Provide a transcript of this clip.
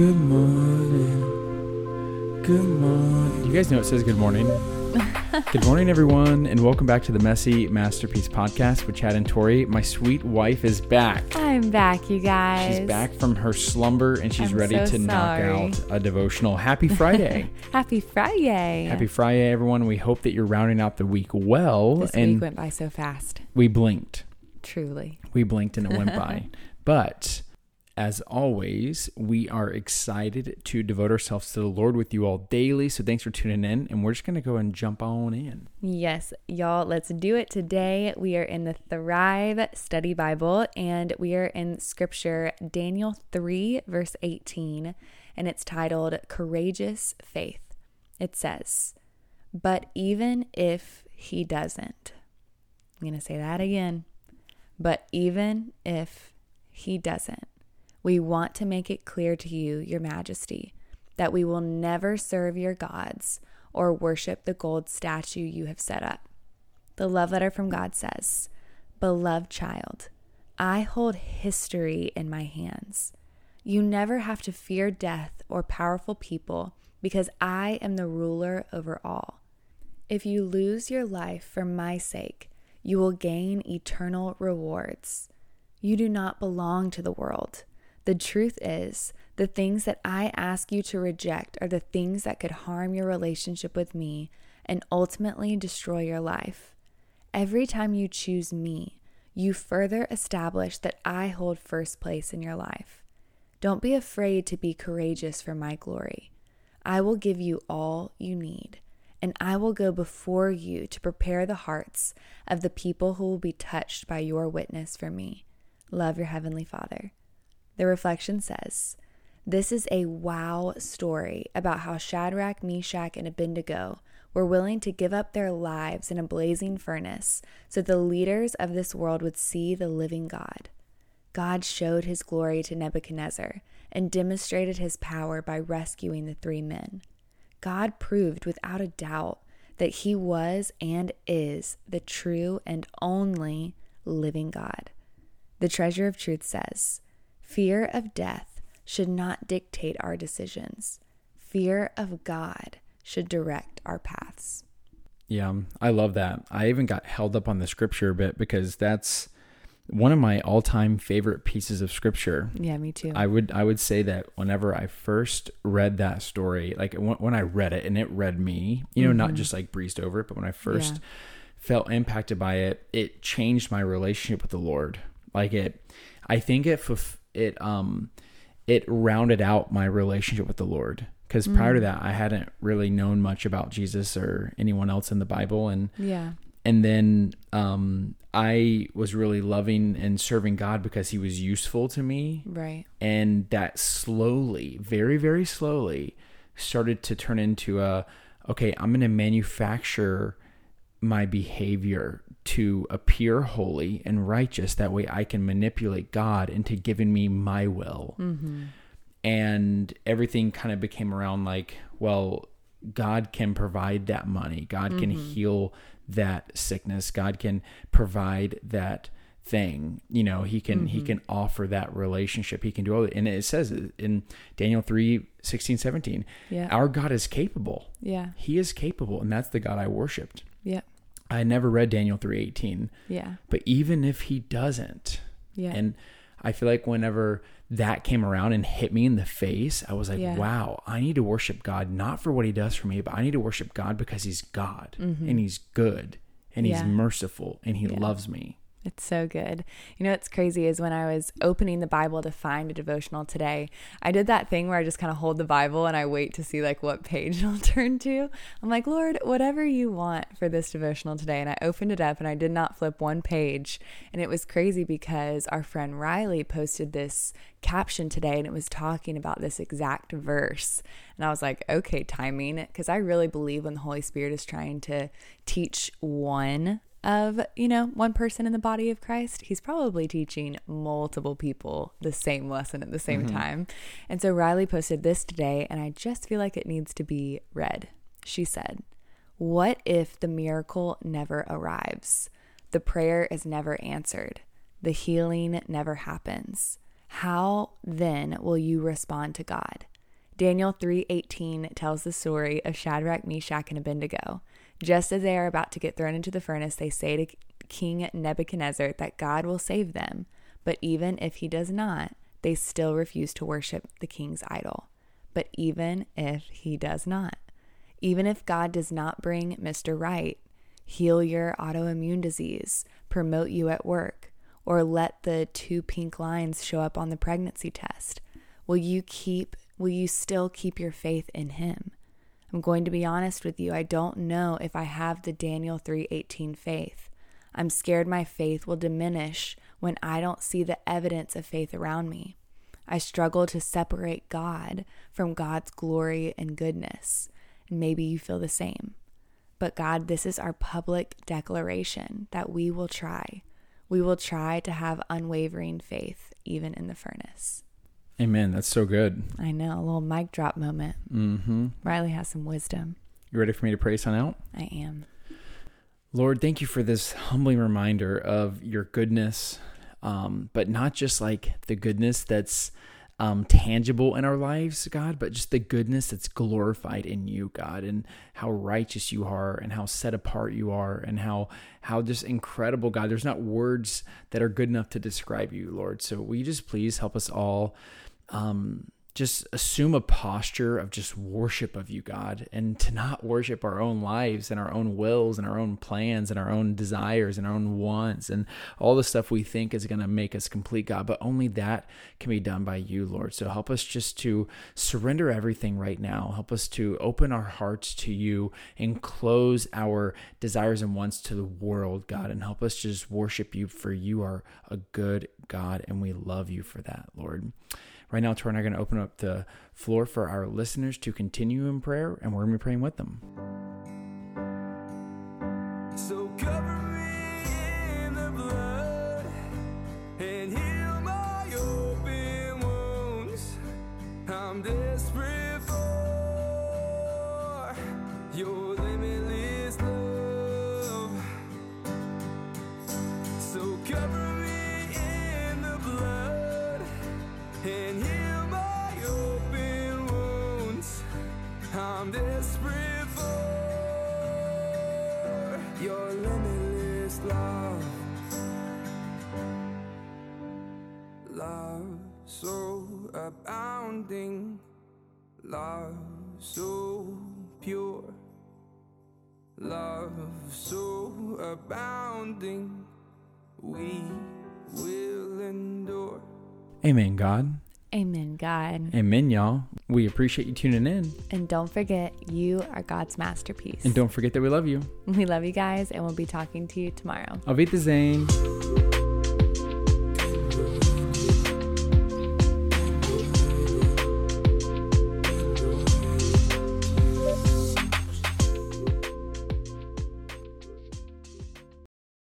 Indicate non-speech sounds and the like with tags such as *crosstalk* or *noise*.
Good morning. Good morning. You guys know it says good morning. good morning, everyone, and welcome back to the Messy Masterpiece Podcast with Chad and Tori. My sweet wife is back. I'm back, you guys. She's back from her slumber and she's I'm ready so to knock out a devotional. Happy Friday. *laughs* Happy Friday. Happy Friday, everyone. We hope that you're rounding out the week well. This and week went by so fast. we blinked. Truly. We blinked and it went by. *laughs* But as always, we are excited to devote ourselves to the Lord with you all daily. So thanks for tuning in. And we're just going to go and jump on in. Yes, y'all, let's do it today. We are in the Thrive Study Bible and we are in scripture Daniel 3, verse 18, and it's titled Courageous Faith. It says, But even if he doesn't, I'm going to say that again. But even if he doesn't, we want to make it clear to you, Your Majesty, that we will never serve your gods or worship the gold statue you have set up. The love letter from God says, Beloved child, I hold history in my hands. You never have to fear death or powerful people because I am the ruler over all. If you lose your life for my sake, you will gain eternal rewards. You do not belong to the world. The truth is, the things that I ask you to reject are the things that could harm your relationship with me and ultimately destroy your life. Every time you choose me, you further establish that I hold first place in your life. Don't be afraid to be courageous for my glory. I will give you all you need, and I will go before you to prepare the hearts of the people who will be touched by your witness for me. Love your Heavenly Father. The reflection says, This is a wow story about how Shadrach, Meshach, and Abednego were willing to give up their lives in a blazing furnace so the leaders of this world would see the living God. God showed his glory to Nebuchadnezzar and demonstrated his power by rescuing the three men. God proved without a doubt that he was and is the true and only living God. The treasure of truth says, Fear of death should not dictate our decisions. Fear of God should direct our paths. Yeah, I love that. I even got held up on the scripture a bit because that's one of my all-time favorite pieces of scripture. Yeah, me too. I would I would say that whenever I first read that story, like when, when I read it and it read me, you know, not mm-hmm. just like breezed over it, but when I first Yeah. felt impacted by it, it changed my relationship with the Lord. Like it, I think it fulf- it um it rounded out my relationship with the Lord because prior to that I hadn't really known much about Jesus or anyone else in the Bible and yeah. and then um, I was really loving and serving God because He was useful to me, Right. and that slowly, very very slowly, started to turn into a okay. I'm going to manufacture my behavior to appear holy and righteous. That way, I can manipulate God into giving me my will. Mm-hmm. And everything kind of became around like well god can provide that money. God can mm-hmm. heal that sickness. God can provide that thing. You know he can he mm-hmm. can offer that relationship. He can do all that. And it says in daniel 3 16 17 Yeah. our god is capable. Yeah. he is capable and that's the god i worshiped Yeah. i never read daniel 3:18. Yeah. but even if he doesn't Yeah. and I feel like whenever that came around and hit me in the face, I was like, Yeah. wow, I need to worship God not for what he does for me, but I need to worship God because he's God and he's good and he's Mm-hmm. Merciful and he loves me. It's so good. You know what's crazy is when I was opening the Bible to find a devotional today, I did that thing where I just kind of hold the Bible and I wait to see like what page *laughs* it'll turn to. I'm like, Lord, whatever you want for this devotional today. And I opened it up and I did not flip one page. And it was crazy because our friend Riley posted this caption today and it was talking about this exact verse. And I was like, okay, timing. Because I really believe when the Holy Spirit is trying to teach one of, you know, one person in the body of Christ, he's probably teaching multiple people the same lesson at the same mm-hmm. time. And so Riley posted this today, and I just feel like it needs to be read. She said, What if the miracle never arrives? The prayer is never answered. The healing never happens. How then will you respond to God? Daniel 3:18 tells the story of Shadrach, Meshach, and Abednego. Just as they are about to get thrown into the furnace, they say to King Nebuchadnezzar that God will save them, but even if he does not, they still refuse to worship the king's idol. But even if he does not, even if God does not bring Mr. Right, heal your autoimmune disease, promote you at work, or let the two pink lines show up on the pregnancy test, will you keep will you still keep your faith in him? I'm going to be honest with you, I don't know if I have the Daniel 3:18 faith. I'm scared my faith will diminish when I don't see the evidence of faith around me. I struggle to separate God from God's glory and goodness. And maybe you feel the same. But God, this is our public declaration that we will try. We will try to have unwavering faith even in the furnace. Amen. That's so good. I know, a little mic drop moment. Mm-hmm. Riley has some wisdom. You ready for me to pray sign out? I am. Lord, thank you for this humbling reminder of your goodness, um, but not just like the goodness that's um, tangible in our lives, God, but just the goodness that's glorified in you, God, and how righteous you are, and how set apart you are, and how how just incredible, God. There's not words that are good enough to describe you, Lord. So will you just please help us all um, just assume a posture of just worship of you, God, and to not worship our own lives and our own wills and our own plans and our own desires and our own wants and all the stuff we think is going to make us complete, God. But only that can be done by you, Lord. So help us just to surrender everything right now. Help us to open our hearts to you and close our desires and wants to the world, God, and help us just worship you for you are a good God and we love you for that, Lord. Right now, Tori and I are going to open up the floor for our listeners to continue in prayer, and we're going to be praying with them. So cover me in the blood and heal my open wounds. I'm desperate your limitless love. Love so abounding, love so pure, love so abounding, we will endure. Amen, God. Amen, God. Amen, y'all. We appreciate you tuning in. And don't forget, you are God's masterpiece. And don't forget that we love you. We love you guys, and we'll be talking to you tomorrow. Auf Wiedersehen.